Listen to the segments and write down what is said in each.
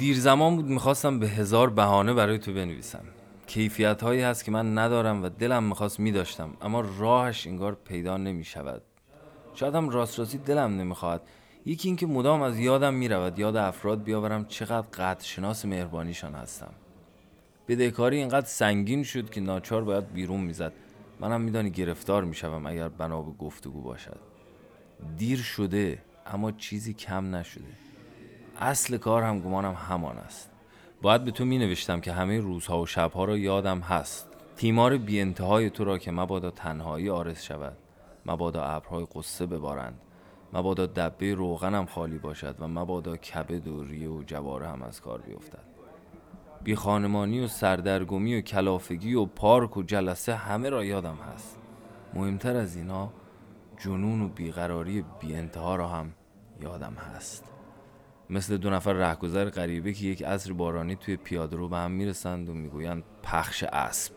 دیر زمان بود می‌خواستم به هزار بهانه برای تو بنویسم. کیفیت هایی هست که من ندارم و دلم می‌خواست میداشتم اما راهش انگار پیدا نمی‌شود. شاید هم راست راستی دلم نمی‌خواهد یکی اینکه مدام از یادم می‌رود یاد افراد بیاورم چقدر قدر شناس مهربانیشان هستم. بدهکاری اینقدر سنگین شد که ناچار باید بیرون می‌زد. منم میدانی گرفتار می‌شوم اگر بنا به گفتگو باشد. دیر شده اما چیزی کم نشده. اصل کار هم گمانم همان است. باید به تو می نوشتم که همه روزها و شبها را یادم هست. تیمار بی انتهای تو را که مبادا تنهایی آرز شود. مبادا ابرهای قصه ببارند. مبادا دبه روغنم خالی باشد و مبادا کبد و ریه و جواره هم از کار بیفتد. بی خانمانی و سردرگمی و کلافگی و پارک و جلسه همه را یادم هست. مهمتر از اینا جنون و بیقراری بی انتها را هم یادم هست. مثل دو نفر رهگذر غریبه که یک عصر بارانی توی پیاده رو به هم می‌رسند و می‌گویند پخش اسب.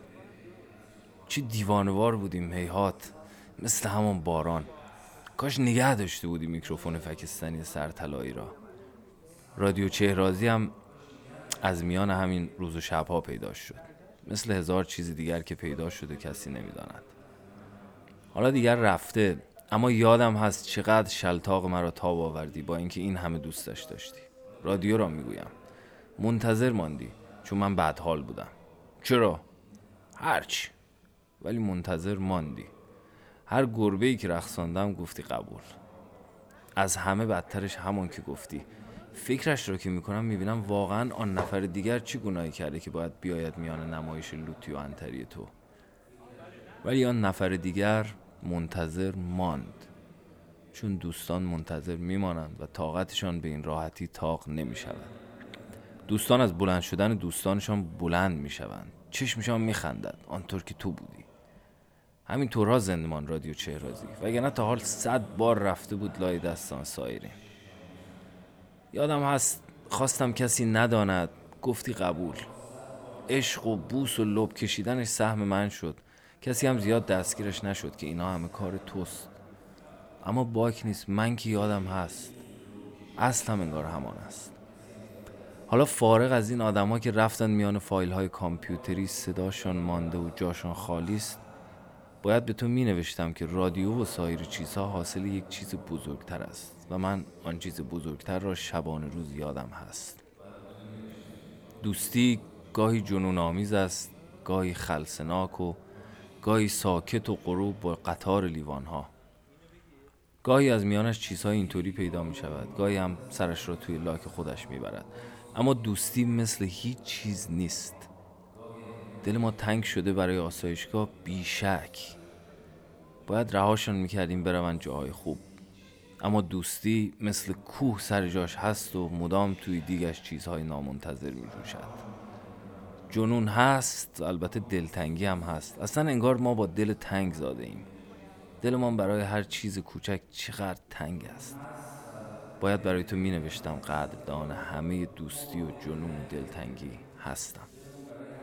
چی دیوانوار بودیم هیهات. مثل همون باران. کاش نگه داشته بودی میکروفون فکستانی سرطلایی را. رادیو چهرازی هم از میان همین روز و شبها پیدا شد. مثل هزار چیز دیگر که پیدا شده کسی نمی‌داند. حالا دیگر رفته. اما یادم هست چقدر شلتاق مرا تاب آوردی با اینکه این همه دوستش داشتی. رادیو را می‌گویم. منتظر ماندی چون من بدحال بودم. چرا؟ هرچی. ولی منتظر ماندی. هر گربه ای که رخصاندم گفتی قبول. از همه بدترش همون که گفتی. فکرش را که می‌کنم می‌بینم واقعا آن نفر دیگر چی گناهی کرده که باید بیاید میان نمایش لوتی و انتری تو؟ ولی آن نفر دیگر منتظر ماند. چون دوستان منتظر میمانند و طاقتشان به این راحتی تاق نمی شود دوستان از بلند شدن دوستانشان بلند می شوند چشمشان می خندد آنطور که تو بودی. همین طورها زندمان رادیو چهرازی. وگرنه تا حال صد بار رفته بود لای دستان سایرین. یادم هست خواستم کسی نداند. گفتی قبول. عشق و بوس و لب کشیدنش سهم من شد. کسی هم زیاد دستگیرش نشد که اینا همه کار توست. اما باک نیست. من که یادم هست. اصل هم انگار همان است. حالا فارغ از این آدما که رفتن میان فایل های کامپیوتری صداشان مانده و جاشان خالی است باید به تو می نوشتم که رادیو و سایر چیزها حاصل یک چیز بزرگتر است و من آن چیز بزرگتر را شبانه روز یادم هست. دوستی گاهی جنون آمیز است گاهی خلصناک و گاهی ساکت و غروب با قطار لیوانها. گاهی از میانش چیزهای اینطوری پیدا می شود گاهی هم سرش را توی لاک خودش می برد اما دوستی مثل هیچ چیز نیست. دل ما تنگ شده برای آسایشگاه بیشک. باید رهاشان می‌کردیم بروند جاهای خوب. اما دوستی مثل کوه سر جاش هست و مدام توی دیگش چیزهای نامنتظر می جوشد جنون هست البته دلتنگی هم هست. اصلا انگار ما با دل تنگ زاده ایم. دلمان برای هر چیز کوچک چقدر تنگ است. باید برای تو می نوشتم قدردان همه دوستی و جنون و دلتنگی هستم.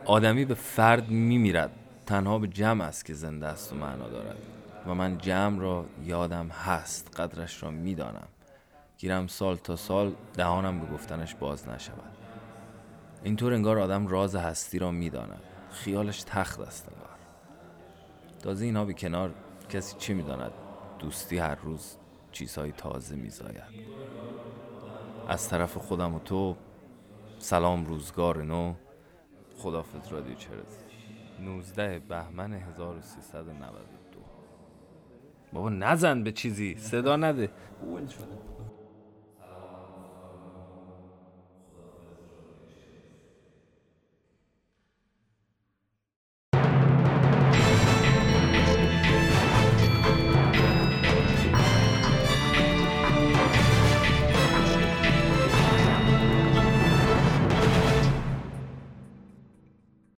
آدمی به فرد می میرد تنها به جمع است که زنده است و معنا دارد. و من جمع را یادم هست قدرش را می‌دانم. گیرم سال تا سال دهانم به گفتنش باز نشود. اینطور انگار آدم راز هستی را می‌داند. خیالش تخت است انگار. تازه اینها به کنار کسی چی می‌داند؟ دوستی هر روز چیزهای تازه میزاید. از طرف خودم و تو سلام روزگار نو. خدافز رادیو چرز 19 بهمن 1392 بابا نزن به چیزی صدا نده.